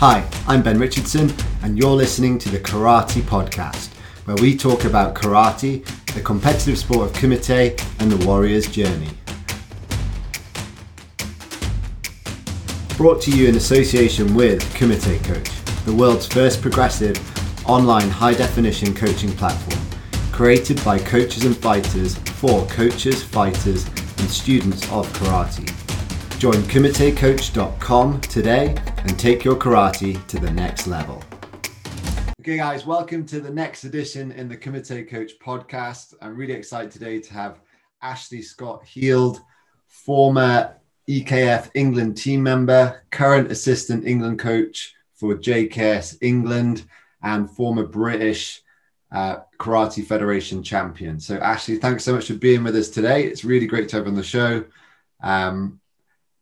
Hi, I'm Ben Richardson, and you're listening to the Karate Podcast, where we talk about karate, the competitive sport of kumite, and the warrior's journey. Brought to you in association with Kumite Coach, the world's first progressive online high definition coaching platform, created by coaches and fighters for coaches, fighters, and students of karate. Join kumitecoach.com today and take your karate to the next level. Okay, guys, welcome to the next edition in the Kumite Coach podcast. I'm really excited today to have Ashley Scott Heald, former EKF England team member, current assistant England coach for JKS England, and former British uh, Karate Federation champion. So, Ashley, thanks so much for being with us today. It's really great to have on the show. Um,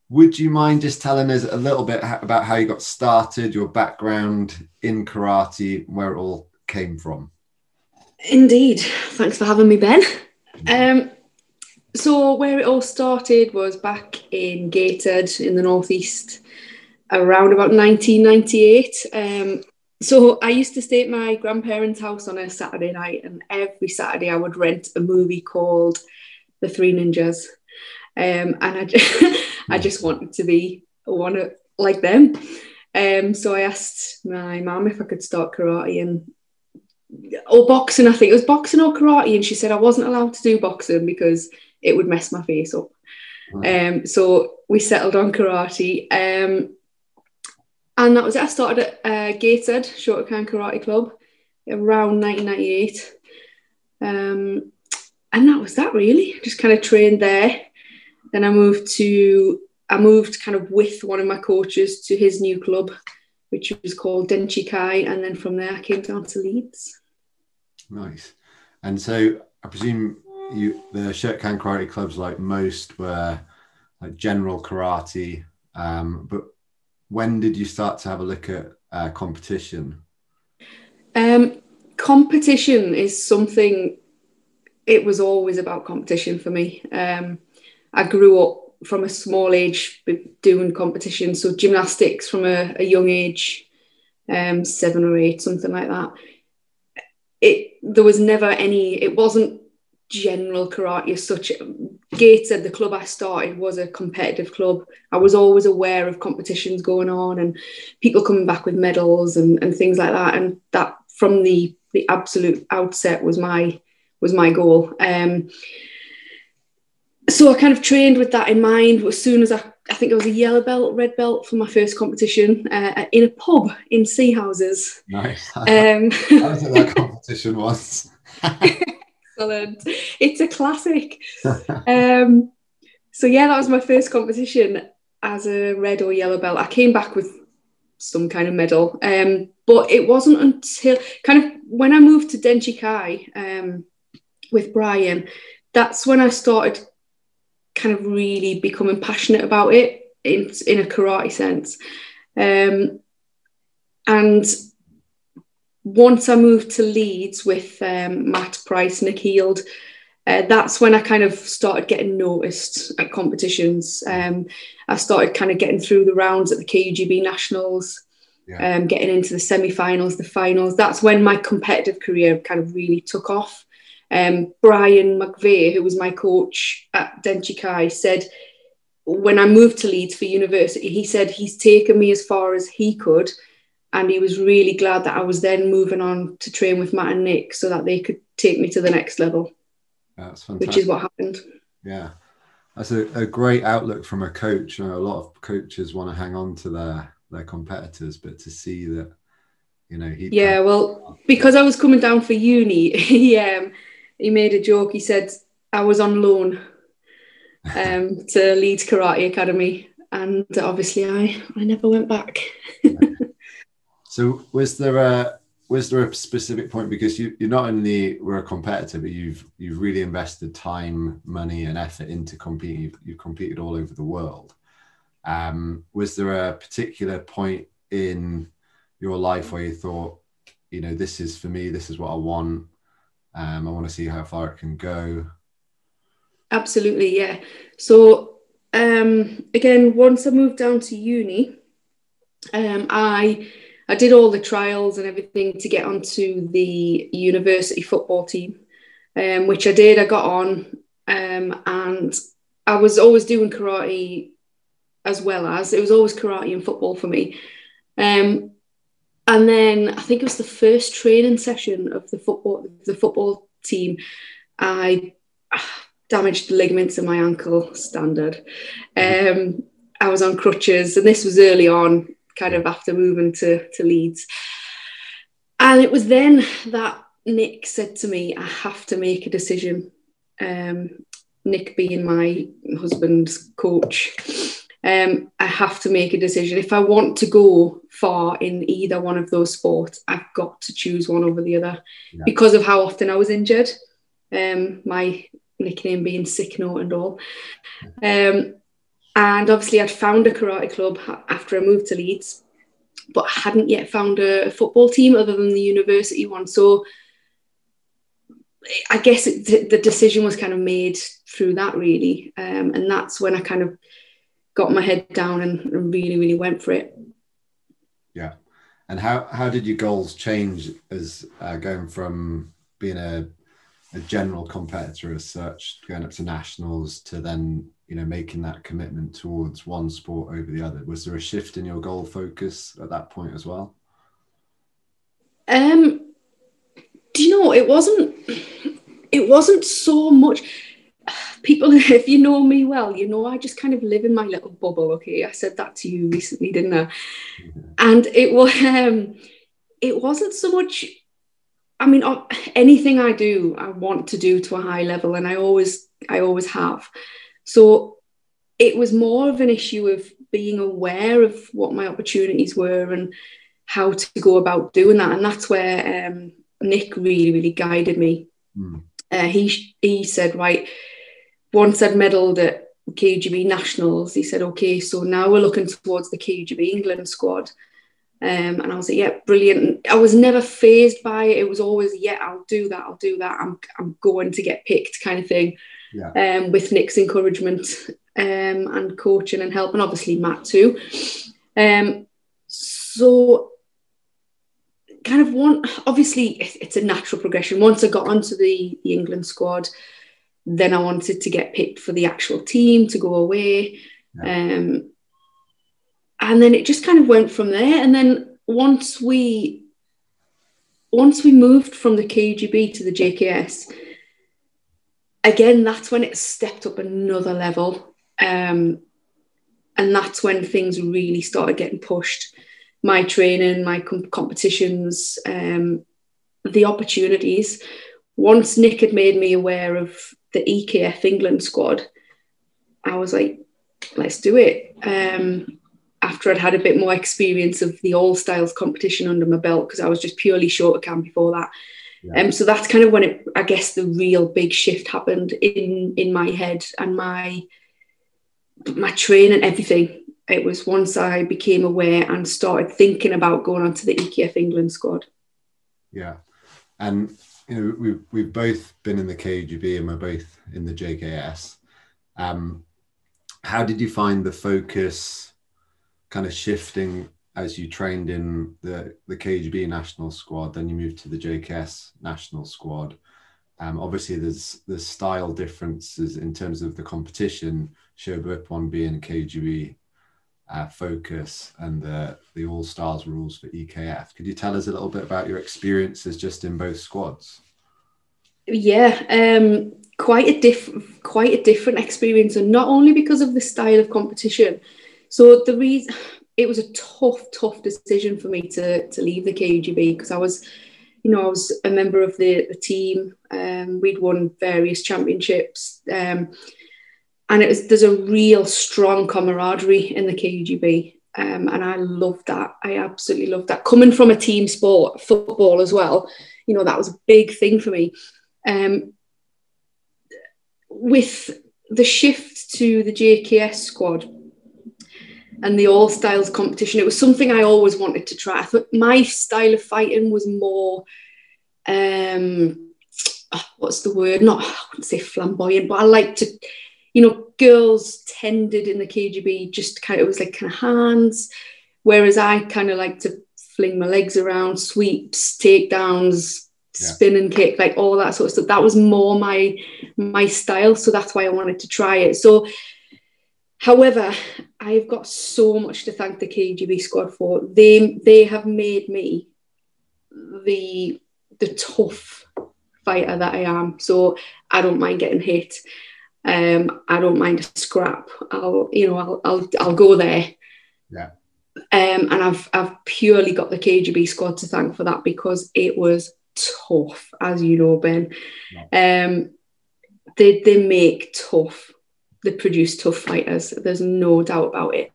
would you mind just telling us a little bit about how you got started, your background in karate, where it all came from? Indeed. Thanks for having me, Ben. Um, so, where it all started was back in Gateshead in the northeast around about 1998. Um, so, I used to stay at my grandparents' house on a Saturday night, and every Saturday I would rent a movie called The Three Ninjas. Um, and I just, I just wanted to be one of, like them. Um, so I asked my mum if I could start karate and or boxing. I think it was boxing or karate, and she said I wasn't allowed to do boxing because it would mess my face up. Um, so we settled on karate, um, and that was it. I started at uh, Gateshead Shotokan Karate Club around 1998, um, and that was that really. Just kind of trained there. Then I moved to I moved kind of with one of my coaches to his new club, which was called Denchi Kai, and then from there I came down to Leeds. Nice. And so I presume you the Shotokan karate clubs, like most, were like general karate. Um, but when did you start to have a look at uh, competition? Um, competition is something. It was always about competition for me. Um, I grew up from a small age doing competitions, so gymnastics from a, a young age, um, seven or eight, something like that. It there was never any. It wasn't general karate as such. Gateshead, the club I started, was a competitive club. I was always aware of competitions going on and people coming back with medals and, and things like that. And that from the the absolute outset was my was my goal. Um, so I kind of trained with that in mind. As soon as I, I think I was a yellow belt, red belt for my first competition uh, in a pub in Seahouses. Nice. Um, I think that competition was. excellent. It's a classic. um, so yeah, that was my first competition as a red or yellow belt. I came back with some kind of medal, um, but it wasn't until kind of when I moved to Denchi Kai um, with Brian. That's when I started kind of really becoming passionate about it in, in a karate sense. Um, and once I moved to Leeds with um, Matt Price, Nick Heald, uh, that's when I kind of started getting noticed at competitions. Um, I started kind of getting through the rounds at the KUGB Nationals, yeah. um, getting into the semi-finals, the finals. That's when my competitive career kind of really took off. Um, Brian McVeigh, who was my coach at Denchi Kai, said when I moved to Leeds for university, he said he's taken me as far as he could. And he was really glad that I was then moving on to train with Matt and Nick so that they could take me to the next level. That's fantastic. Which is what happened. Yeah. That's a, a great outlook from a coach. You know, a lot of coaches want to hang on to their their competitors, but to see that, you know, he yeah, well, because I was coming down for uni, he um, he made a joke. He said I was on loan um, to Leeds Karate Academy, and obviously I I never went back. so was there a was there a specific point because you you not only were a competitor but you've you've really invested time, money, and effort into competing. You've, you've competed all over the world. Um, was there a particular point in your life where you thought, you know, this is for me, this is what I want, um, I want to see how far it can go. Absolutely, yeah. So um, again, once I moved down to uni, um, I I did all the trials and everything to get onto the university football team, um, which I did. I got on, um, and I was always doing karate as well as it was always karate and football for me. Um, and then I think it was the first training session of the football the football team. I damaged the ligaments in my ankle. Standard. Um, I was on crutches, and this was early on, kind of after moving to to Leeds. And it was then that Nick said to me, "I have to make a decision." Um, Nick being my husband's coach um, I have to make a decision. If I want to go far in either one of those sports, I've got to choose one over the other yeah. because of how often I was injured. Um, my nickname being sick note and all. Um, and obviously, I'd found a karate club after I moved to Leeds, but hadn't yet found a, football team other than the university one. So I guess it, the decision was kind of made through that, really. Um, and that's when I kind of got my head down and, really, really went for it. Yeah. And how, how did your goals change as uh, going from being a, a general competitor as such, going up to nationals to then, you know, making that commitment towards one sport over the other? Was there a shift in your goal focus at that point as well? Um, do you know, it wasn't, it wasn't so much, people, if you know me well, you know I just kind of live in my little bubble. Okay, I said that to you recently, didn't I? And it was, um, it wasn't so much. I mean, anything I do, I want to do to a high level, and I always, I always have. So it was more of an issue of being aware of what my opportunities were and how to go about doing that, and that's where um, Nick really, really guided me. Mm. Uh, he he said, right once I'd medalled at KUGB nationals, he said, okay, so now we're looking towards the KUGB England squad. Um, and I was like, yeah, brilliant. I was never phased by it. It was always, yeah, I'll do that. I'll do that. I'm, I'm going to get picked kind of thing. Yeah. Um, with Nick's encouragement um, and coaching and help, and obviously Matt too. Um, so kind of one, obviously it's a natural progression. Once I got onto the, the England squad, then I wanted to get picked for the actual team to go away. Yeah. Um, and then it just kind of went from there. And then once we once we moved from the KUGB to the JKS, again, that's when it stepped up another level. Um, and that's when things really started getting pushed. My training, my com- competitions, um, the opportunities. Once Nick had made me aware of the EKF England squad, I was like, let's do it. Um, after I'd had a bit more experience of the all styles competition under my belt, because I was just purely Shotokan before that. Yeah. Um, so that's kind of when it, I guess, the real big shift happened in in my head and my my training, and everything. It was once I became aware and started thinking about going on to the EKF England squad. Yeah, and you know, we've we've both been in the KUGB and we're both in the JKS. Um, how did you find the focus kind of shifting as you trained in the the KUGB national squad, then you moved to the JKS national squad? Um, obviously, there's there's style differences in terms of the competition. Shotokan one being KUGB uh, focus and the the All Styles rules for EKF. Could you tell us a little bit about your experiences just in both squads? Yeah, um, quite a diff- quite a different experience, and not only because of the style of competition. So the reason it was a tough, tough decision for me to to leave the KUGB because I was, you know, I was a member of the the team. Um, we'd won various championships. Um, and it was there's a real strong camaraderie in the KUGB. Um, and I love that. I absolutely love that. Coming from a team sport, football as well, you know, that was a big thing for me. Um, with the shift to the JKS squad and the all styles competition, it was something I always wanted to try. I thought my style of fighting was more, um, ah, what's the word? Not, I wouldn't say flamboyant, but I like to you know, girls tended in the KUGB just kind of, it was like kind of hands, Whereas I kind of like to fling my legs around, sweeps, takedowns, yeah. spin and kick, like all that sort of stuff. That was more my my style. So that's why I wanted to try it. So however, I've got so much to thank the KUGB squad for. They they have made me the the tough fighter that I am. So I don't mind getting hit. Um, I don't mind a scrap. I'll, you know, I'll, I'll, I'll go there. Yeah. Um, and I've, I've purely got the KUGB squad to thank for that because it was tough, as you know, Ben. Um, they, they make tough, they produce tough fighters. There's no doubt about it.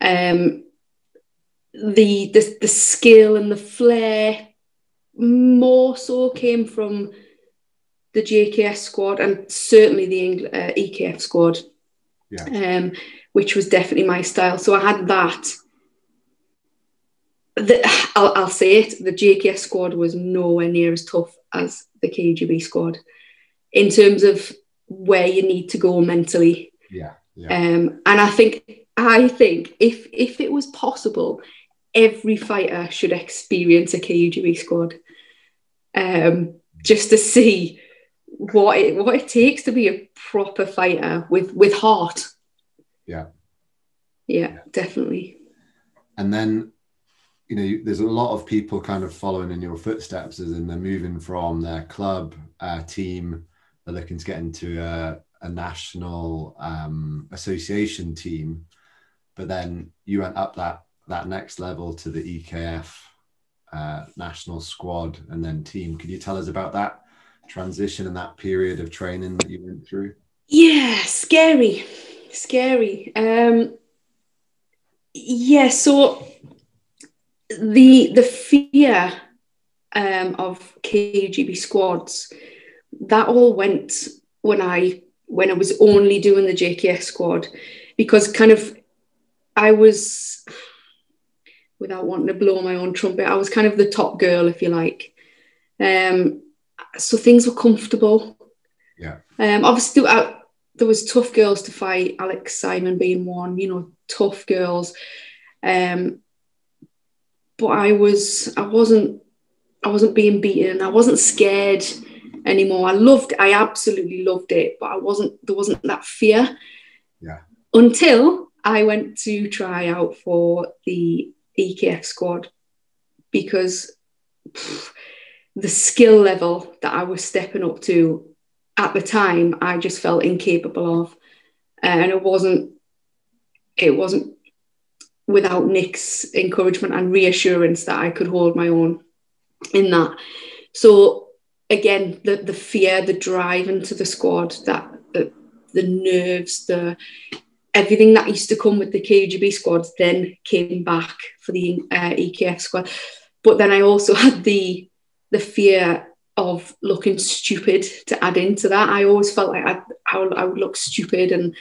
Um, the, the the skill and the flair more so came from the JKS squad and certainly the uh, EKF squad, yeah. um, which was definitely my style. So I had that. The, I'll, I'll say it, the JKS squad was nowhere near as tough as the KUGB squad in terms of where you need to go mentally. Yeah. yeah. Um, and I think I think if if it was possible, every fighter should experience a KUGB squad um, just to see what it what it takes to be a proper fighter with with heart. Yeah. Yeah, definitely. And then, you know, there's a lot of people kind of following in your footsteps, as in they're moving from their club uh, team, they're looking to get into a, a national um, association team, but then you went up that that next level to the EKF uh, national squad and then team. Could you tell us about that transition and that period of training that you went through? Yeah, scary, scary. Um, yeah, so the the fear um, of KUGB squads that all went when I when I was only doing the JKS squad because kind of I was without wanting to blow my own trumpet, I was kind of the top girl, if you like. Um, so things were comfortable. Yeah. Um, obviously, I, there was tough girls to fight. Alex Simon being one, you know, tough girls. Um, but I was, I wasn't, I wasn't being beaten. I wasn't scared anymore. I loved, I absolutely loved it, but I wasn't. There wasn't that fear. Yeah. Until I went to try out for the EKF squad because pff, the skill level that I was stepping up to at the time, I just felt incapable of, and it wasn't. It wasn't without Nick's encouragement and reassurance that I could hold my own in that. So again, the the fear, the drive into the squad, that the the nerves, the everything that used to come with the KUGB squad then came back for the uh, EKF squad. But then I also had the the fear of looking stupid to add into that. I always felt like I, I, would, I would look stupid and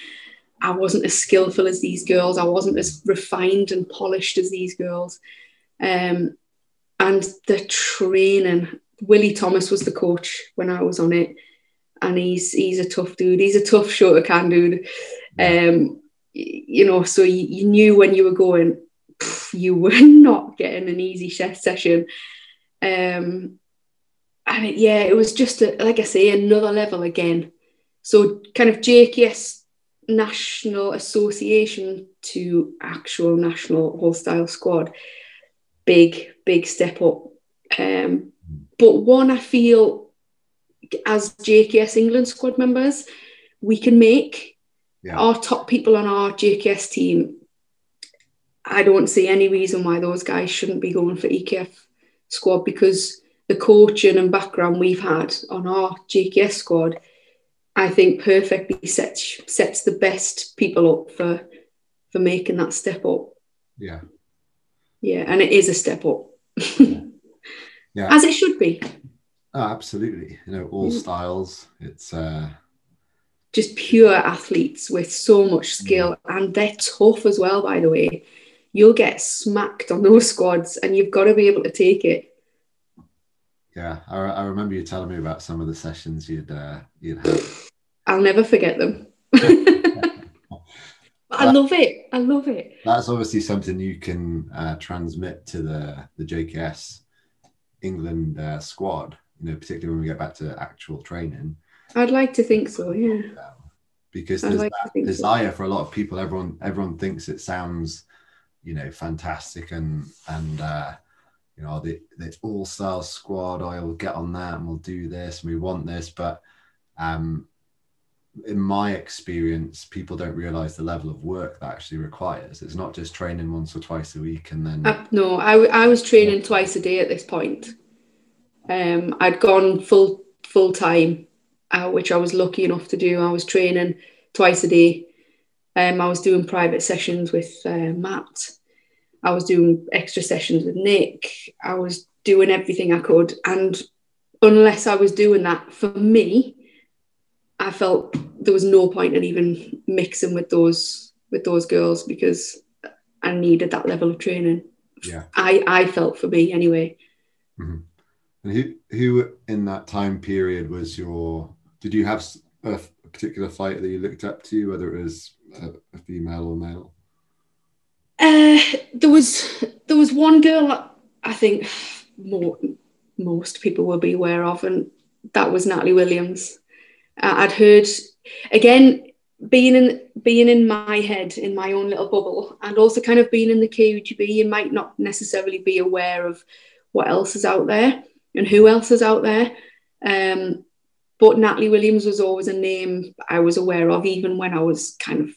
I wasn't as skillful as these girls. I wasn't as refined and polished as these girls. Um, and the training, Willie Thomas was the coach when I was on it, and he's he's a tough dude. He's a tough Shotokan dude. Um, you know, so you, you knew when you were going, you were not getting an easy session. Um, and it, yeah, it was just a, like I say, another level again. So kind of JKS National Association to actual national whole style squad, big big step up. Um, but one I feel as JKS England squad members, we can make yeah. our top people on our JKS team. I don't see any reason why those guys shouldn't be going for EKF squad because the coaching and background we've had on our JKS squad, I think perfectly sets sets the best people up for for making that step up. Yeah. Yeah, and it is a step up. yeah. As it should be. Oh, absolutely. You know, all mm. styles. It's uh just pure athletes with so much skill mm. and they're tough as well by the way you'll get smacked on those squads and you've got to be able to take it yeah i, I remember you telling me about some of the sessions you'd uh, you'd have i'll never forget them I love it. I love it. That's obviously something you can uh, transmit to the the JKS England uh, squad. You know, particularly when we get back to actual training. I'd like to think so. Yeah. because there's like that desire so. for a lot of people. Everyone everyone thinks it sounds, you know, fantastic and and uh, you know the the all star squad. I will get on that and we'll do this and we want this, but um, in my experience, people don't realize the level of work that actually requires. It's not just training once or twice a week and then. Uh, no, I, I was training twice a day at this point. Um, I'd gone full full time, uh, which I was lucky enough to do. I was training twice a day. Um, I was doing private sessions with uh, Matt. I was doing extra sessions with Nick. I was doing everything I could, and unless I was doing that for me, I felt there was no point in even mixing with those with those girls because I needed that level of training. Yeah, I I felt for me anyway. Mm-hmm. And who who in that time period was your? Did you have a, particular fighter that you looked up to, whether it was a, a female or male? Uh, there was there was one girl I think more, most people will be aware of, and that was Natalie Williams. I'd heard again being in being in my head in my own little bubble and also kind of being in the KUGB you might not necessarily be aware of what else is out there and who else is out there um, but Natalie Williams was always a name I was aware of even when I was kind of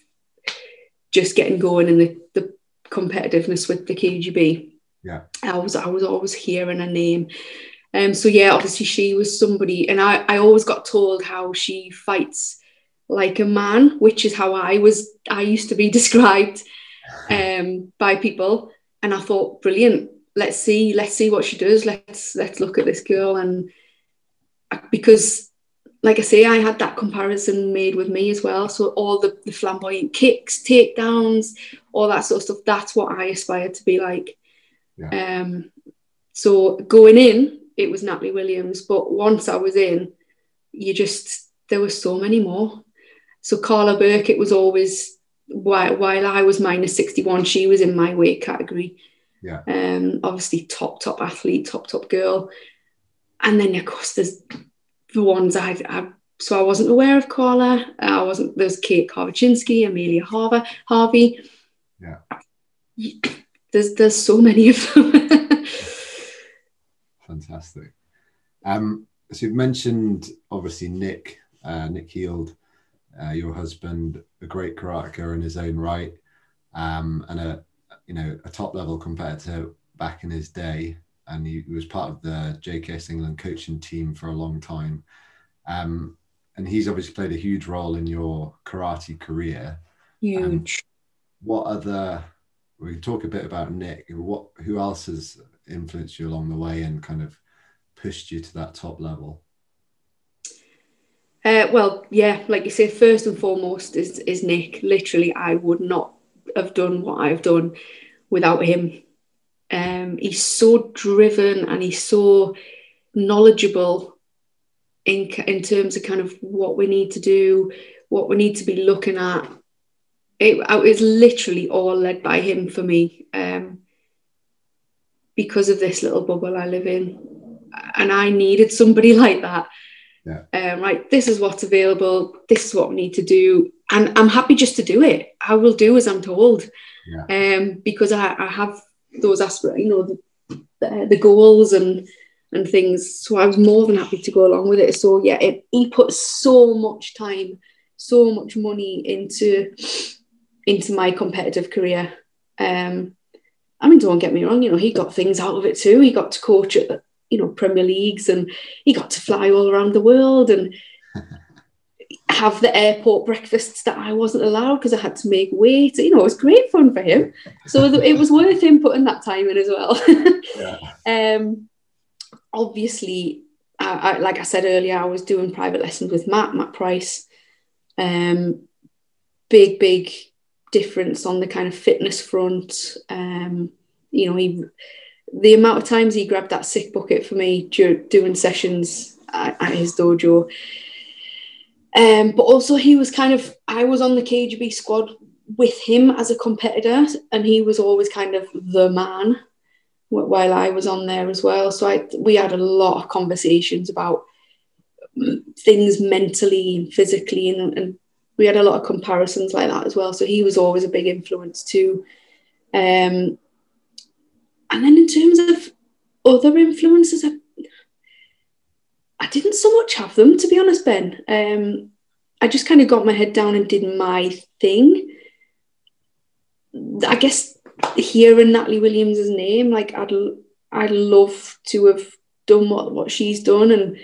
just getting going in the, the competitiveness with the KUGB yeah I was I was always hearing a name um, so yeah, obviously she was somebody, and I, I always got told how she fights like a man, which is how I was I used to be described um, by people. And I thought, brilliant. Let's see, let's see what she does. Let's let's look at this girl and because like I say, I had that comparison made with me as well. So all the, the flamboyant kicks, takedowns, all that sort of stuff, that's what I aspired to be like. Yeah. Um, so going in, it was Natalie Williams. But once I was in, you just there were so many more. So Carla Burke, it was always while while I was minus 61, she was in my weight category. Yeah. Um, obviously top, top athlete, top, top girl. And then of course there's the ones I, I so I wasn't aware of Carla. I wasn't there's Kate Karvachinsky, Amelia Harvey, Harvey. Yeah. There's there's so many of them. Fantastic. Um, so you've mentioned obviously Nick, uh, Nick Heald, uh, your husband, a great karateka in his own right, um, and a you know a top level competitor back in his day, and he, was part of the JKS England coaching team for a long time. Um, and he's obviously played a huge role in your karate career. Huge. What other? We can talk a bit about Nick. What? Who else has influenced you along the way and kind of pushed you to that top level? Uh, well, yeah, like you say, first and foremost is is Nick. Literally, I would not have done what I've done without him. Um, he's so driven and he's so knowledgeable in in terms of kind of what we need to do, what we need to be looking at. It, it was literally all led by him for me. Um, because of this little bubble I live in. And I needed somebody like that. Yeah. Um, right, this is what's available. This is what we need to do, and I'm happy just to do it. I will do as I'm told, yeah. um, because I, I have those aspirations, you know, the, the, the goals and and things. So I was more than happy to go along with it. So yeah, it, he put so much time, so much money into into my competitive career. Um, I mean, don't get me wrong, you know, he got things out of it too. He got to coach at the, you know, Premier Leagues and he got to fly all around the world and have the airport breakfasts that I wasn't allowed because I had to make weight. You know, it was great fun for him. So it was worth him putting that time in as well. yeah. um, obviously, I, I, like I said earlier, I was doing private lessons with Matt, Matt Price. Um, big, big difference on the kind of fitness front. Um, you know, he the amount of times he grabbed that sick bucket for me doing sessions at, at his dojo. Um, but also he was kind of I was on the KUGB squad with him as a competitor, and he was always kind of the man while I was on there as well. So I, we had a lot of conversations about things mentally and physically, and, and we had a lot of comparisons like that as well. So he was always a big influence too. Um, and then in terms of other influences, I, I didn't so much have them to be honest, Ben. Um, I just kind of got my head down and did my thing. I guess hearing Natalie Williams' name, like I'd I'd love to have done what, what she's done and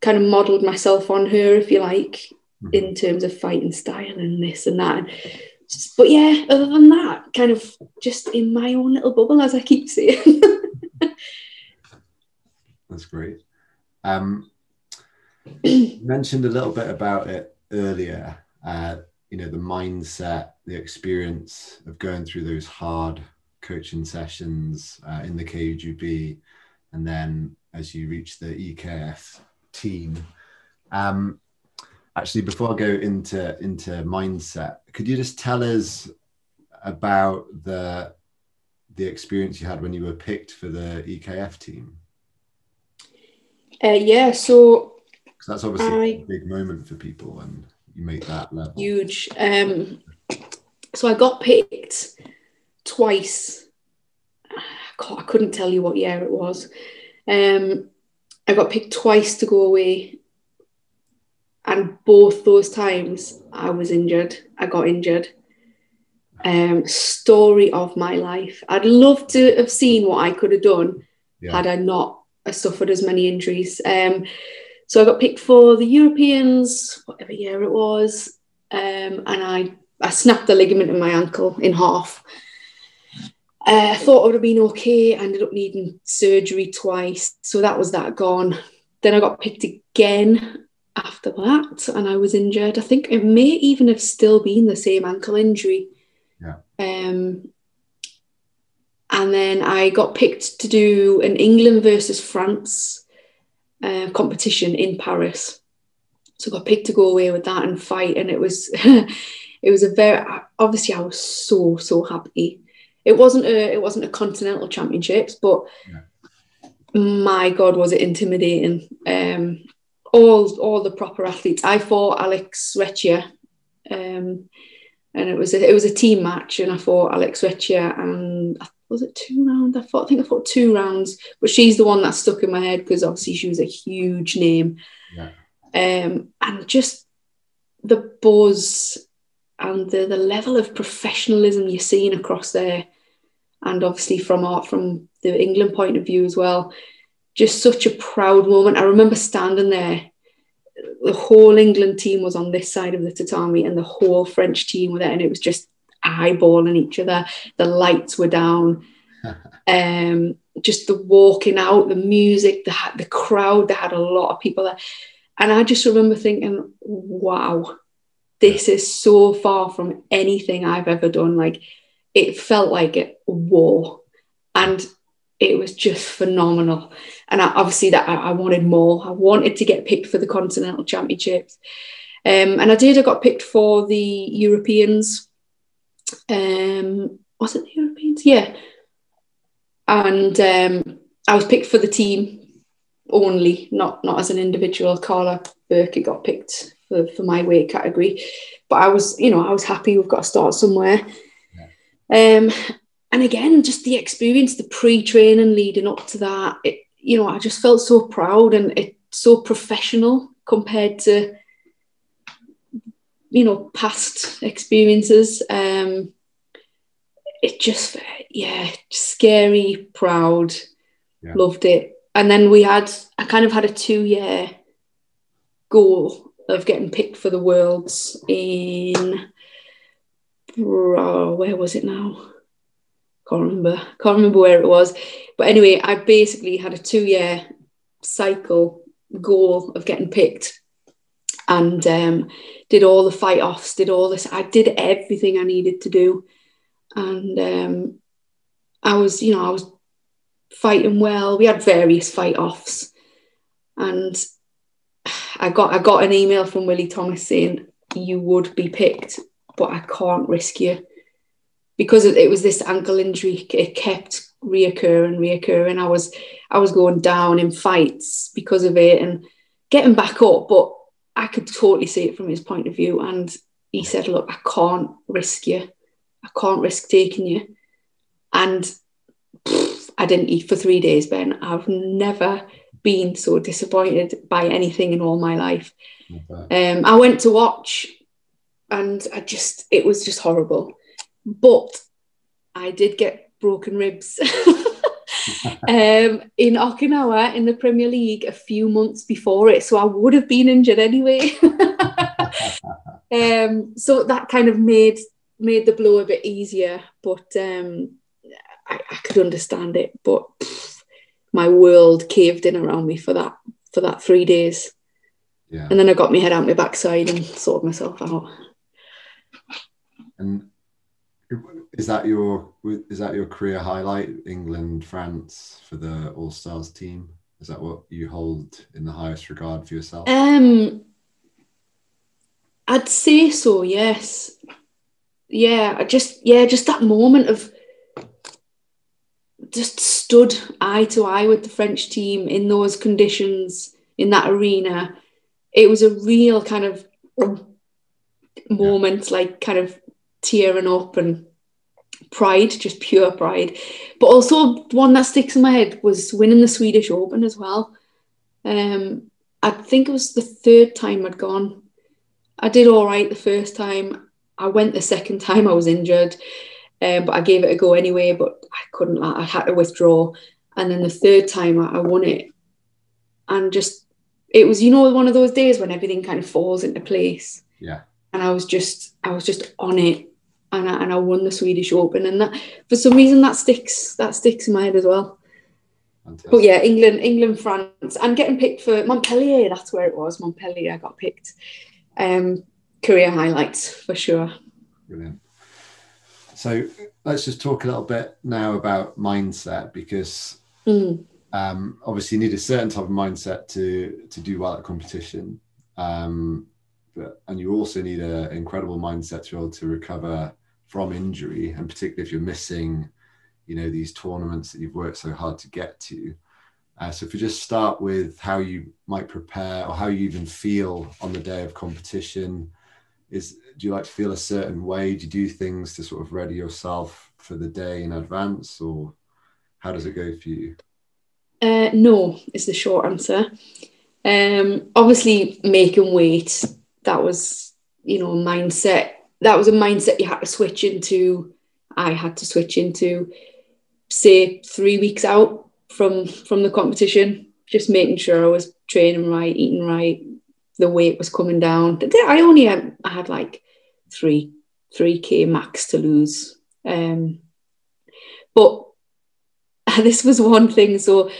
kind of modelled myself on her, if you like, mm-hmm. in terms of fighting style and this and that. But yeah, other than that, kind of just in my own little bubble, as I keep saying. That's great. Um, you mentioned a little bit about it earlier. Uh, you know, the mindset, the experience of going through those hard coaching sessions uh, in the KUGB, and then as you reach the EKF team. Um, actually, before I go into into mindset, could you just tell us about the the experience you had when you were picked for the EKF team? Uh, yeah, so that's obviously I, a big moment for people when you make that level. Huge. Um, so I got picked twice. God, I couldn't tell you what year it was. Um, I got picked twice to go away, and both those times I was injured. I got injured. Um, story of my life. I'd love to have seen what I could have done yeah. had I not suffered as many injuries. Um, so I got picked for the Europeans, whatever year it was, um, and I I snapped the ligament in my ankle in half. Uh, I thought it would have been okay. I ended up needing surgery twice, so that was that gone. Then I got picked again after that, and I was injured. I think it may even have still been the same ankle injury. Yeah. Um, and then I got picked to do an England versus France uh, competition in Paris. So I got picked to go away with that and fight, and it was it was a very obviously I was so so happy. It wasn't a it wasn't a continental championships, but yeah. my god, was it intimidating! Um, all all the proper athletes. I fought Alex Recchia, um, and it was a, it was a team match, and I fought Alex Recchia, and I was it two rounds? I thought I think I fought two rounds, but she's the one that stuck in my head because obviously she was a huge name. Yeah. Um, and just the buzz and the, the level of professionalism you're seeing across there, and obviously from art from the England point of view as well, just such a proud moment. I remember standing there. The whole England team was on this side of the tatami, and the whole French team were there, and it was just eyeballing each other. The lights were down. um, just the walking out, the music, the the crowd. They had a lot of people there, and I just remember thinking, "Wow, this is so far from anything I've ever done." Like it felt like a war, and it was just phenomenal. And I, obviously, that I, I, wanted more. I wanted to get picked for the continental championships, um, and I did. I got picked for the Europeans um, was it the Europeans? Yeah. And um, I was picked for the team only, not not as an individual. Carla Burke got picked for, for my weight category, but I was, you know, I was happy. We've got to start somewhere. Yeah. Um, and again, just the experience, the pre-training leading up to that, it, you know, I just felt so proud and it so professional compared to you know past experiences. Um it just yeah scary proud. Yeah. loved it. And then we had i kind of had a two year goal of getting picked for the worlds in oh, where was it now can't remember can't remember where it was but anyway i basically had a two year cycle goal of getting picked and um, did all the fight offs, did all this. I did everything I needed to do, and um, I was, you know, I was fighting well. We had various fight offs, and I got I got an email from Willie Thomas saying you would be picked but I can't risk you because it was this ankle injury. It kept reoccurring, reoccurring. I was I was going down in fights because of it and getting back up, but I could totally see it from his point of view. And he said, "Look, I can't risk you. I can't risk taking you." And pff, I didn't eat for three days, Ben. I've never been so disappointed by anything in all my life. Um, I went to watch, and I just it was just horrible. But I did get broken ribs. um, in Okinawa in the Premier League a few months before it, so I would have been injured anyway. um, so that kind of made made the blow a bit easier, but um, I, I, could understand it. But pff, my world caved in around me for that for that three days. Yeah. And then I got my head out my backside and sorted myself out. And is that your is that your career highlight? England, France for the All Styles team. Is that what you hold in the highest regard for yourself? Um, I'd say so. Yes. Yeah. I just yeah, just that moment of just stood eye to eye with the French team in those conditions in that arena. It was a real kind of moment, yeah. like kind of tearing up and pride, just pure pride. But also one that sticks in my head was winning the Swedish Open as well. Um, I think it was the third time I'd gone. I did all right the first time. I went the second time I was injured, um, but I gave it a go anyway. But I couldn't. I had to withdraw, and then the third time I, I won it, and just it was you know one of those days when everything kind of falls into place. Yeah. And I was just I was just on it and I, and I won the Swedish Open, and that for some reason that sticks that sticks in my head as well. Fantastic. But yeah, England, England, France, and getting picked for Montpellier. That's where it was. Montpellier. I got picked. Um, career highlights for sure. Brilliant. So let's just talk a little bit now about mindset because mm. um, obviously you need a certain type of mindset to to do well at competition. Um, but, and you also need an incredible mindset to be able to recover from injury, and particularly if you're missing, you know, these tournaments that you've worked so hard to get to. Uh, so if we just start with how you might prepare or how you even feel on the day of competition, is do you like to feel a certain way? Do you do things to sort of ready yourself for the day in advance, or how does it go for you? Uh, no, is the short answer. Um, obviously, making weight that was you know mindset that was a mindset you had to switch into. I had to switch into, say, three weeks out from from the competition, just making sure I was training right, eating right, the weight was coming down. I only had, I had like three three k max to lose, um, but this was one thing. So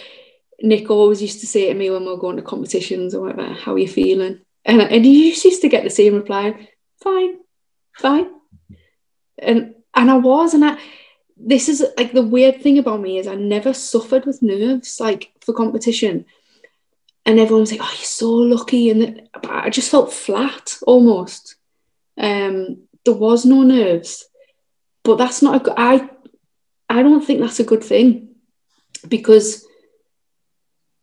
Nick always used to say to me when we were going to competitions or whatever, "How are you feeling?" And and he used to get the same reply, "Fine, fine. And and I was, and I this is like the weird thing about me is I never suffered with nerves like for competition. And everyone's like, "Oh, you're so lucky," and I just felt flat almost. Um, there was no nerves, but that's not a good. I I don't think that's a good thing because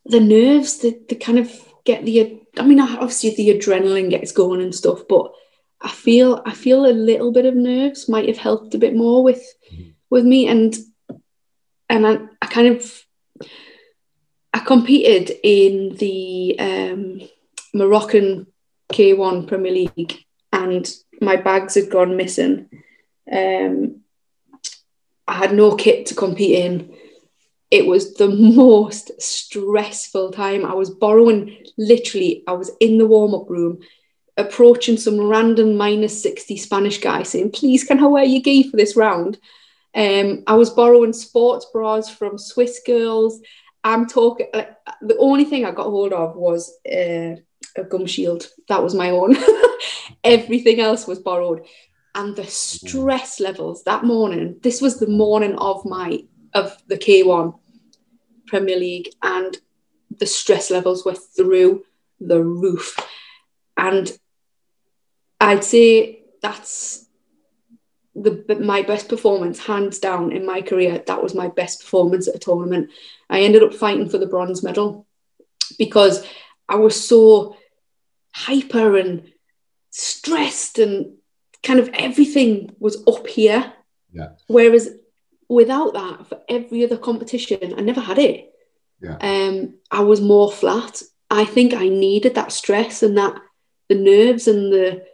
the nerves, they, they kind of get the. I mean, obviously the adrenaline gets going and stuff, but I feel I feel a little bit of nerves might have helped a bit more with mm-hmm. with me and and I, I kind of I competed in the um, Moroccan K1 Premier League and my bags had gone missing. Um, I had no kit to compete in. It was the most stressful time. I was borrowing literally, I was in the warm up room approaching some random minus 60 Spanish guy saying, please, can I wear your gi for this round? Um, I was borrowing sports bras from Swiss girls. I'm talking, uh, the only thing I got hold of was uh, a gum shield. That was my own. Everything else was borrowed. And the stress levels that morning, this was the morning of my, of the K1 Premier League, and the stress levels were through the roof. And I'd say that's the my best performance, hands down, in my career. That was my best performance at a tournament. I ended up fighting for the bronze medal because I was so hyper and stressed and kind of everything was up here. Yeah. Whereas without that, for every other competition, I never had it. Yeah. Um, I was more flat. I think I needed that stress and that the nerves and the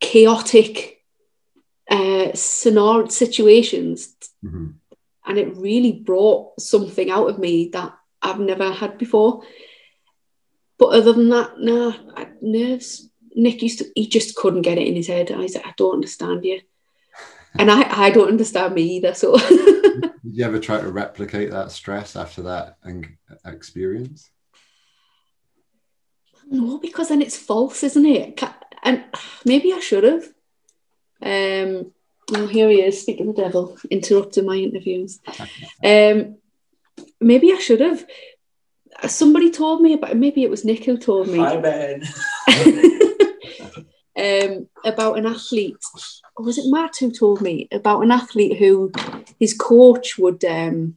chaotic uh, scenario situations, Mhm. and it really brought something out of me that I've never had before. But other than that, no, I, nerves. Nick used to, he just couldn't get it in his head. I said, I don't understand you. And I, I don't understand me either. So Did you ever try to replicate that stress after that experience? no, because then it's false, isn't it? Ca- And maybe I should have. Um, oh, here he is, speaking the devil, interrupting my interviews. Um, maybe I should have. Somebody told me about. Maybe it was Nick who told me. Hi, Ben. um, about an athlete, or was it Matt who told me about an athlete who his coach would um,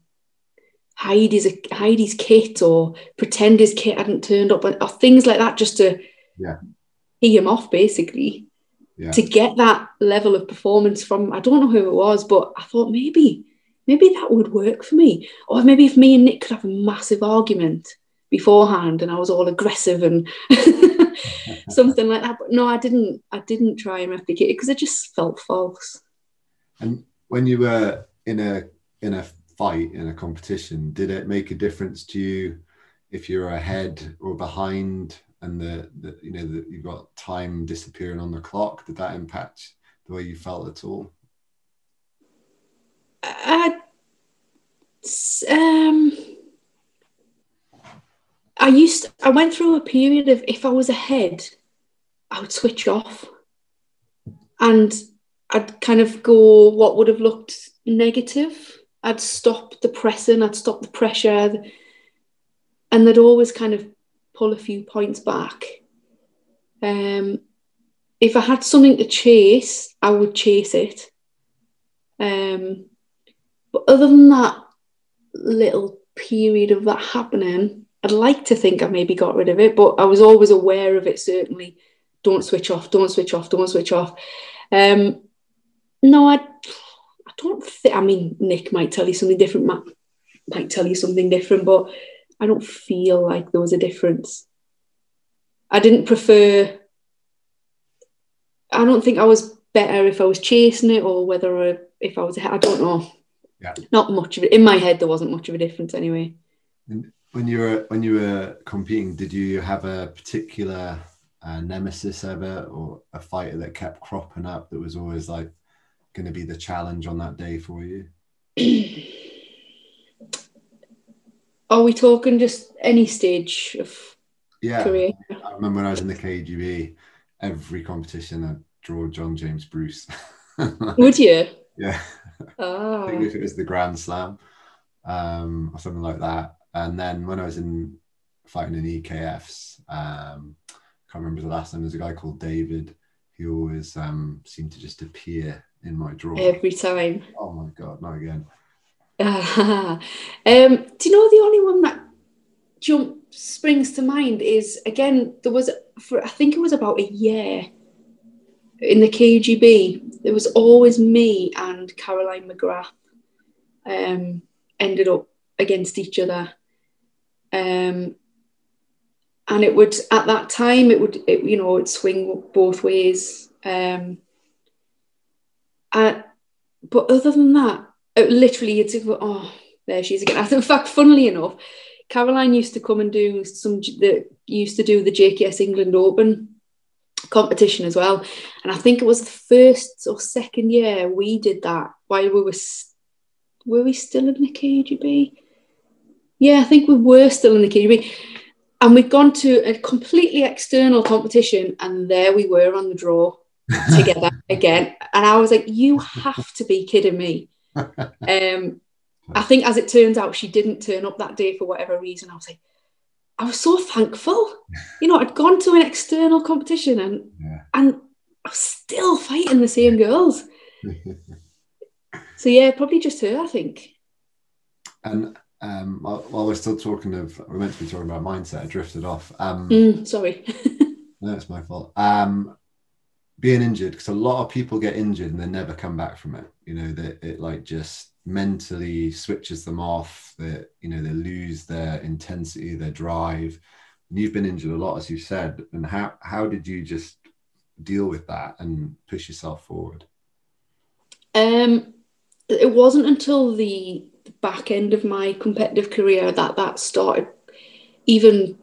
hide his hide his kit or pretend his kit hadn't turned up, or, or things like that, just to Yeah. Tee him off, basically, Yeah. to get that level of performance from. I don't know who it was, but I thought maybe maybe that would work for me, or maybe if me and Nick could have a massive argument beforehand and I was all aggressive and something like that. But no, I didn't. I didn't try and replicate it because it just felt false. And when you were in a in a fight in a competition, did it make a difference to you if you're ahead or behind, and the, the you know that you've got time disappearing on the clock? Did that impact the way you felt at all? I, s- um, I used. I went through a period of if I was ahead, I would switch off, and I'd kind of go what would have looked negative. I'd stop the pressing. I'd stop the pressure, and they'd always kind of pull a few points back. Um, if I had something to chase, I would chase it. Um, but other than that little period of that happening, I'd like to think I maybe got rid of it, but I was always aware of it. Certainly, don't switch off, don't switch off, don't switch off. Um, no, I, I don't think. I mean, Nick might tell you something different. Matt might tell you something different, but I don't feel like there was a difference. I didn't prefer. I don't think I was better if I was chasing it or whether I, if I was. I don't know. Yeah. Not much of it. In my head, there wasn't much of a difference anyway. When you were when you were competing, did you have a particular uh, nemesis ever, or a fighter that kept cropping up that was always like going to be the challenge on that day for you? Are we talking just any stage of Yeah, career? I remember when I was in the KUGB, every competition I'd draw John James Bruce. Would you? yeah, I Ah, think if it was the Grand Slam um, or something like that. And then when I was in fighting in EKFs, um, I can't remember the last time. There's a guy called David who always um, seemed to just appear in my draw. every time. Oh my god, not again. Um, do you know the only one that jump springs to mind is again there was for I think it was about a year in the KUGB. There was always me and Caroline McGrath um, ended up against each other, um, and it would at that time it would it, you know it swing both ways. Um, but other than that, it literally you'd oh, there she is again. In fact, funnily enough, Caroline used to come and do some the used to do the JKS England Open competition as well, and I think it was the first or second year we did that while we were were we still in the KUGB? Yeah, I think we were still in the KUGB. And we'd gone to a completely external competition, and there we were on the draw together again. And I was like, you have to be kidding me. Um, I think as it turns out, she didn't turn up that day for whatever reason. I was like, I was so thankful. You know, I'd gone to an external competition and Yeah. and I was still fighting the same girls. so yeah, probably just her, I think. And um, while, while, we're still talking of, we're meant to be talking about mindset. I drifted off. Um, mm, sorry. no, it's my fault. Um, being injured because a lot of people get injured and they never come back from it. You know that it like just mentally switches them off. That you know they lose their intensity, their drive. And you've been injured a lot, as you said. And how how did you just deal with that and push yourself forward? Um, it wasn't until the back end of my competitive career that that started even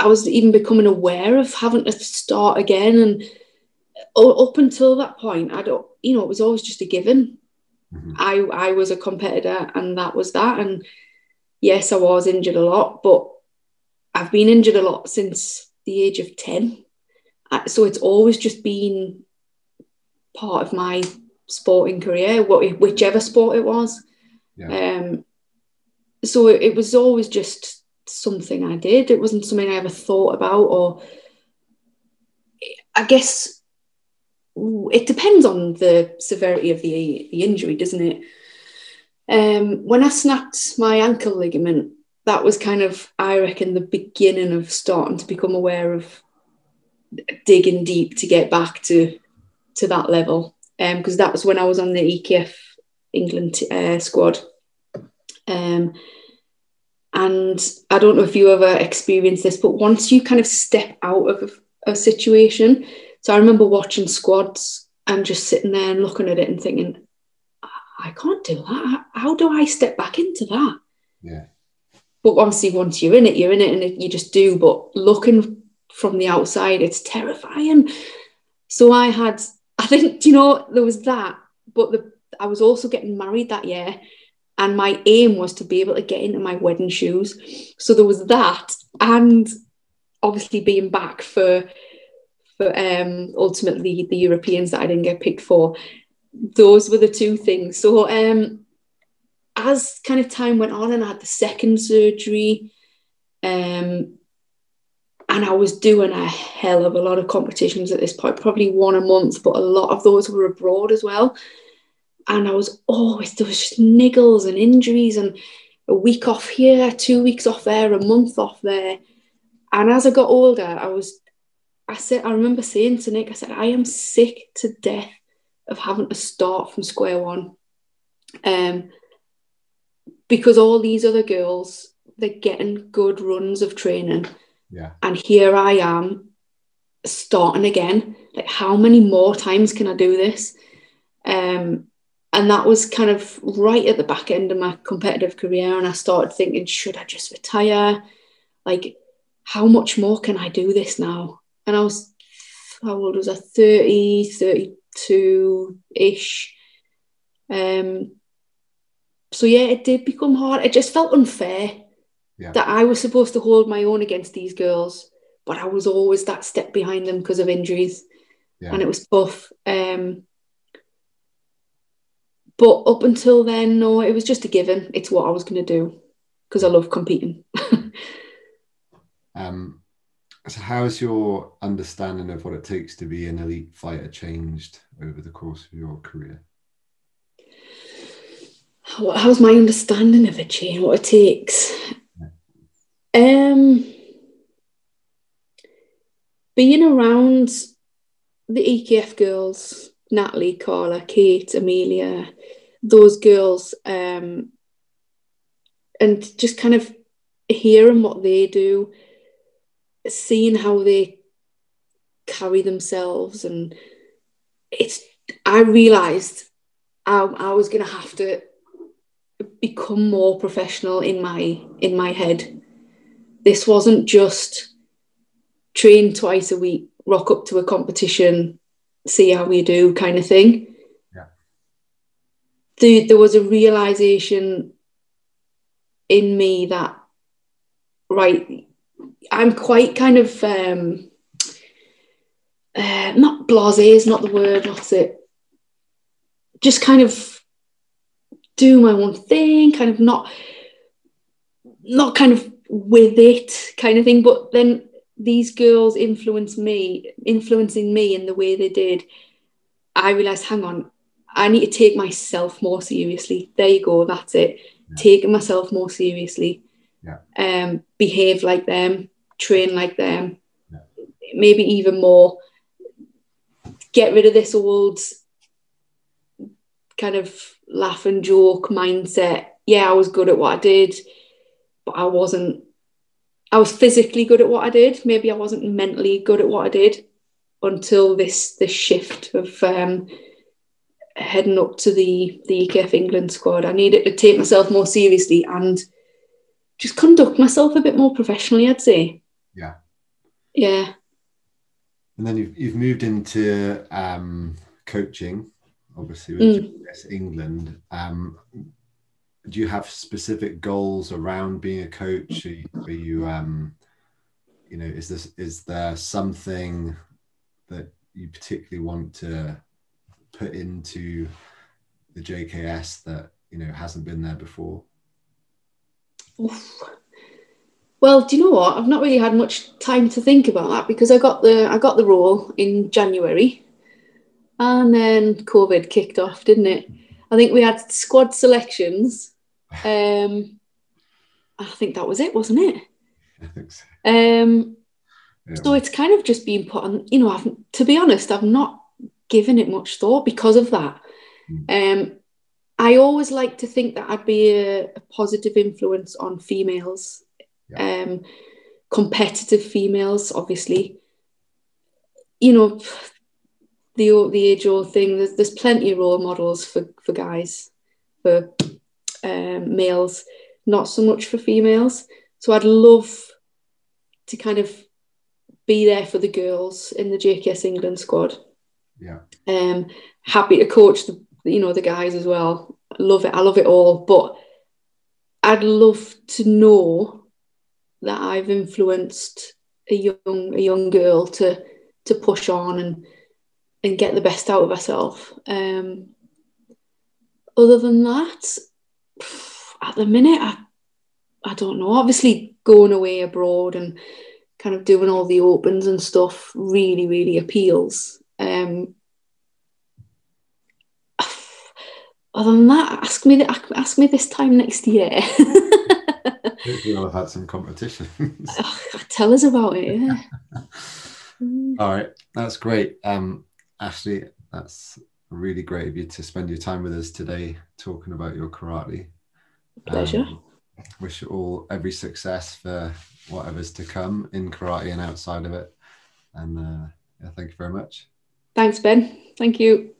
I was even becoming aware of having to start again and up until that point I don't you know it was always just a given mm-hmm. I I was a competitor and that was that and yes I was injured a lot but I've been injured a lot since the age of 10 so it's always just been part of my sporting career whichever sport it was yeah. Um, so it, it was always just something I did. It wasn't something I ever thought about, or I guess it depends on the severity of the, the injury, doesn't it? Um, when I snapped my ankle ligament, that was kind of, I reckon, the beginning of starting to become aware of digging deep to get back to to that level. Because um, that was when I was on the EKF England uh, squad. Um, and I don't know if you ever experienced this, but once you kind of step out of a, a situation, so I remember watching squads and just sitting there and looking at it and thinking, I can't do that. How do I step back into that? Yeah. But obviously, once you're in it, you're in it, and you just do. But looking from the outside, it's terrifying. So I had, I think, you know, there was that, but the I was also getting married that year, and my aim was to be able to get into my wedding shoes. So there was that, and obviously being back for for um, ultimately the Europeans that I didn't get picked for. Those were the two things. So um, as kind of time went on, and I had the second surgery, um, and I was doing a hell of a lot of competitions at this point, probably one a month, but a lot of those were abroad as well and I was always there was just niggles and injuries and a week off here, two weeks off there, a month off there. And as I got older, I was I said I remember saying to Nick, I said, I am sick to death of having to start from square one. Um because all these other girls, they're getting good runs of training. Yeah. And here I am starting again. Like how many more times can I do this? Um and that was kind of right at the back end of my competitive career and i started thinking should i just retire like how much more can i do this now and i was how old was i 30 32 ish um so yeah it did become hard it just felt unfair yeah. that i was supposed to hold my own against these girls but i was always that step behind them because of injuries yeah. and it was tough um but up until then, no, it was just a given. It's what I was going to do because I love competing. um, so, how's your understanding of what it takes to be an elite fighter changed over the course of your career? How's my understanding of it changed? What it takes? Yeah. Um, being around the EKF girls Natalie, Carla, Kate, Amelia, those girls, um, and just kind of hearing what they do, seeing how they carry themselves, and it's. I realised I, I was going to have to become more professional in my in my head. This wasn't just train twice a week, rock up to a competition, see how we do kind of thing. Yeah. The, there was a realization in me that, right, I'm quite kind of, um, uh, not blase is not the word, what's it? Just kind of do my own thing, kind of not, not kind of with it kind of thing, but then these girls influenced me, influencing me in the way they did, I realized, hang on, I need to take myself more seriously. There you go. That's it. Yeah. Taking myself more seriously. Yeah. Um, behave like them, train like them, yeah. maybe even more. Get rid of this old kind of laugh and joke mindset. Yeah, I was good at what I did, but I wasn't. I was physically good at what I did. Maybe I wasn't mentally good at what I did until this this shift of um, heading up to the the EKF England squad. I needed to take myself more seriously and just conduct myself a bit more professionally. I'd say. Yeah. Yeah. And then you've you've moved into um, coaching, obviously with mm. England. Um, do you have specific goals around being a coach? Are you, are you um, you know, is this is there something that you particularly want to put into the JKS that you know hasn't been there before? Oof. Well, do you know what? I've not really had much time to think about that because I got the I got the role in January, and then COVID kicked off, didn't it? I think we had squad selections. Um, I think that was it, wasn't it? I think so. Um, yeah. So it's kind of just been put on. You know, I've to be honest, I've not given it much thought because of that. Mm. Um, I always like to think that I'd be a, a positive influence on females, yeah. um, competitive females, obviously. You know, the the age old thing. There's there's plenty of role models for for guys, for um, males, not so much for females. So I'd love to kind of be there for the girls in the JKS England squad. Yeah. Um, happy to coach the you know the guys as well. I love it. I love it all. But I'd love to know that I've influenced a young a young girl to to push on and and get the best out of herself. Um, other than that, at the minute, I I don't know. Obviously, going away abroad and kind of doing all the opens and stuff really, really appeals. Um, other than that, ask me ask me this time next year. You'll have had some competitions. Tell us about it. Yeah. All right, that's great, um, Ashley. That's really great of you to spend your time with us today, talking about your karate. Pleasure. Um, wish you all every success for whatever's to come in karate and outside of it. And uh, yeah, thank you very much. Thanks, Ben. Thank you.